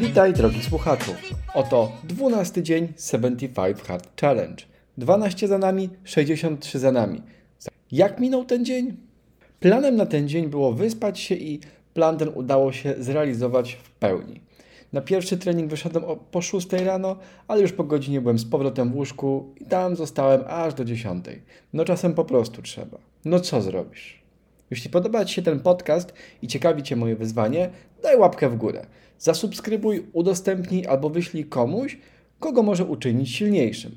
Witaj drogi słuchaczu. Oto 12 dzień 75 Hard Challenge. 12 za nami, 63 za nami. Jak minął ten dzień? Planem na ten dzień było wyspać się i plan ten udało się zrealizować w pełni. Na pierwszy trening wyszedłem o, po 6 rano, ale już po godzinie byłem z powrotem w łóżku i tam zostałem aż do 10. No czasem po prostu trzeba. No co zrobisz? Jeśli podoba Ci się ten podcast i ciekawi Cię moje wyzwanie, daj łapkę w górę. Zasubskrybuj, udostępnij albo wyślij komuś, kogo może uczynić silniejszym.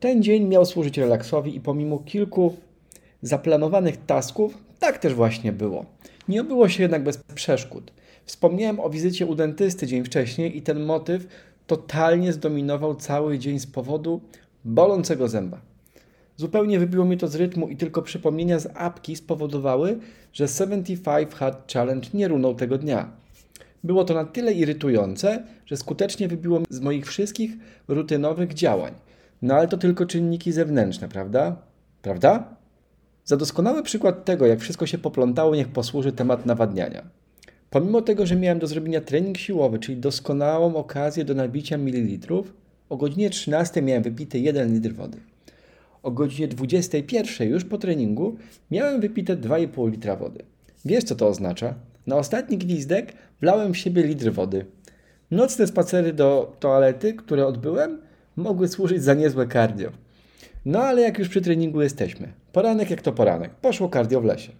Ten dzień miał służyć relaksowi i pomimo kilku zaplanowanych tasków, tak też właśnie było. Nie obyło się jednak bez przeszkód. Wspomniałem o wizycie u dentysty dzień wcześniej i ten motyw totalnie zdominował cały dzień z powodu bolącego zęba. Zupełnie wybiło mnie to z rytmu i tylko przypomnienia z apki spowodowały, że 75 Hard Challenge nie runął tego dnia. Było to na tyle irytujące, że skutecznie wybiło mnie z moich wszystkich rutynowych działań. No ale to tylko czynniki zewnętrzne, prawda? Prawda? Za doskonały przykład tego, jak wszystko się poplątało, niech posłuży temat nawadniania. Pomimo tego, że miałem do zrobienia trening siłowy, czyli doskonałą okazję do nabicia mililitrów, o godzinie 13 miałem wypity 1 litr wody. O godzinie 21 już po treningu miałem wypite 2,5 litra wody. Wiesz co to oznacza? Na ostatni gwizdek wlałem w siebie litr wody. Nocne spacery do toalety, które odbyłem, mogły służyć za niezłe cardio. No ale jak już przy treningu jesteśmy. Poranek jak to poranek. Poszło cardio w lesie.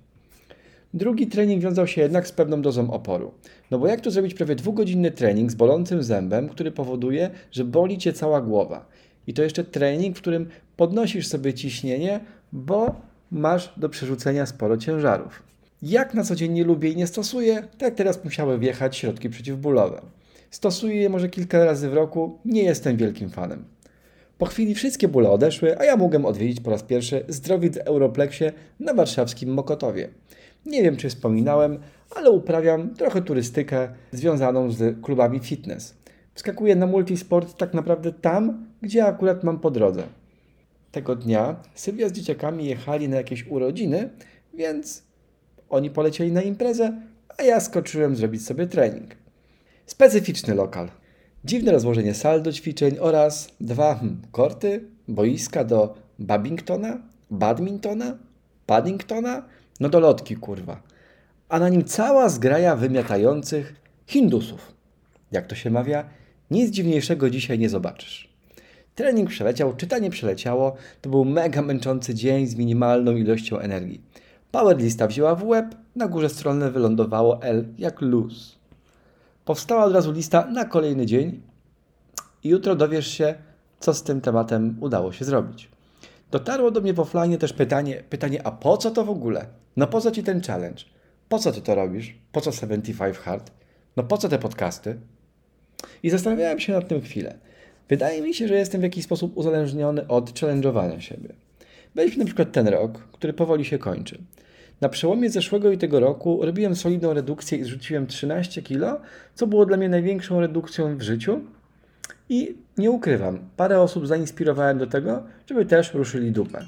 Drugi trening wiązał się jednak z pewną dozą oporu. No bo jak tu zrobić prawie dwugodzinny trening z bolącym zębem, który powoduje, że boli cię cała głowa. I to jeszcze trening, w którym podnosisz sobie ciśnienie, bo masz do przerzucenia sporo ciężarów. Jak na co dzień nie lubię i nie stosuję, tak teraz musiały wjechać środki przeciwbólowe. Stosuję je może kilka razy w roku, nie jestem wielkim fanem. Po chwili wszystkie bóle odeszły, a ja mogłem odwiedzić po raz pierwszy zdrowiec Europlexie na warszawskim Mokotowie. Nie wiem, czy wspominałem, ale uprawiam trochę turystykę związaną z klubami fitness. Wskakuję na multisport tak naprawdę tam, gdzie akurat mam po drodze. Tego dnia Sylwia z dzieciakami jechali na jakieś urodziny, więc oni polecieli na imprezę, a ja skoczyłem zrobić sobie trening. Specyficzny lokal. Dziwne rozłożenie sal do ćwiczeń oraz dwa hmm, korty, boiska do Babingtona, Badmintona, Paddingtona, no do lotki kurwa. A na nim cała zgraja wymiatających Hindusów. Jak to się mawia, nic dziwniejszego dzisiaj nie zobaczysz. Trening przeleciał, czytanie przeleciało. To był mega męczący dzień z minimalną ilością energii. Powerlista wzięła w łeb, na górze strony wylądowało L jak luz. Powstała od razu lista na kolejny dzień i jutro dowiesz się, co z tym tematem udało się zrobić. Dotarło do mnie w offline też pytanie, pytanie, a po co to w ogóle? No po co ci ten challenge? Po co ty to robisz? Po co 75 Hard? No po co te podcasty? I zastanawiałem się nad tym chwilę. Wydaje mi się, że jestem w jakiś sposób uzależniony od challenge'owania siebie. Weźmy na przykład ten rok, który powoli się kończy. Na przełomie zeszłego i tego roku robiłem solidną redukcję i zrzuciłem 13 kg, co było dla mnie największą redukcją w życiu. I nie ukrywam, parę osób zainspirowałem do tego, żeby też ruszyli dupę.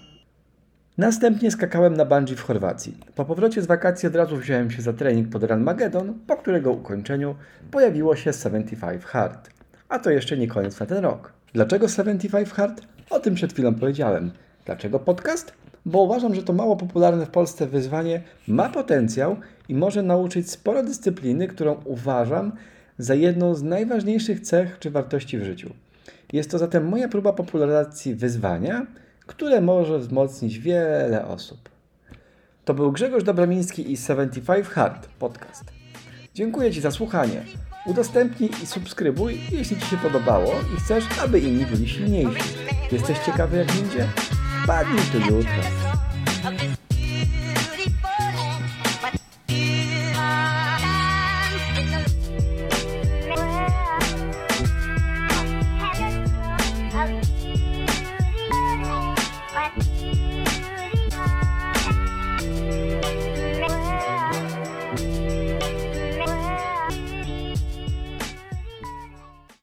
Następnie skakałem na bungee w Chorwacji. Po powrocie z wakacji od razu wziąłem się za trening pod Run Magedon, po którego ukończeniu pojawiło się 75 Hard. A to jeszcze nie koniec na ten rok. Dlaczego 75 Hard? O tym przed chwilą powiedziałem. Dlaczego podcast? Bo uważam, że to mało popularne w Polsce wyzwanie ma potencjał i może nauczyć sporo dyscypliny, którą uważam za jedną z najważniejszych cech czy wartości w życiu. Jest to zatem moja próba popularyzacji wyzwania, które może wzmocnić wiele osób. To był Grzegorz Dobramiński i 75 Hard Podcast. Dziękuję Ci za słuchanie. Udostępnij i subskrybuj, jeśli Ci się podobało i chcesz, aby inni byli silniejsi. Jesteś ciekawy jak będzie? Padnij tu jutro.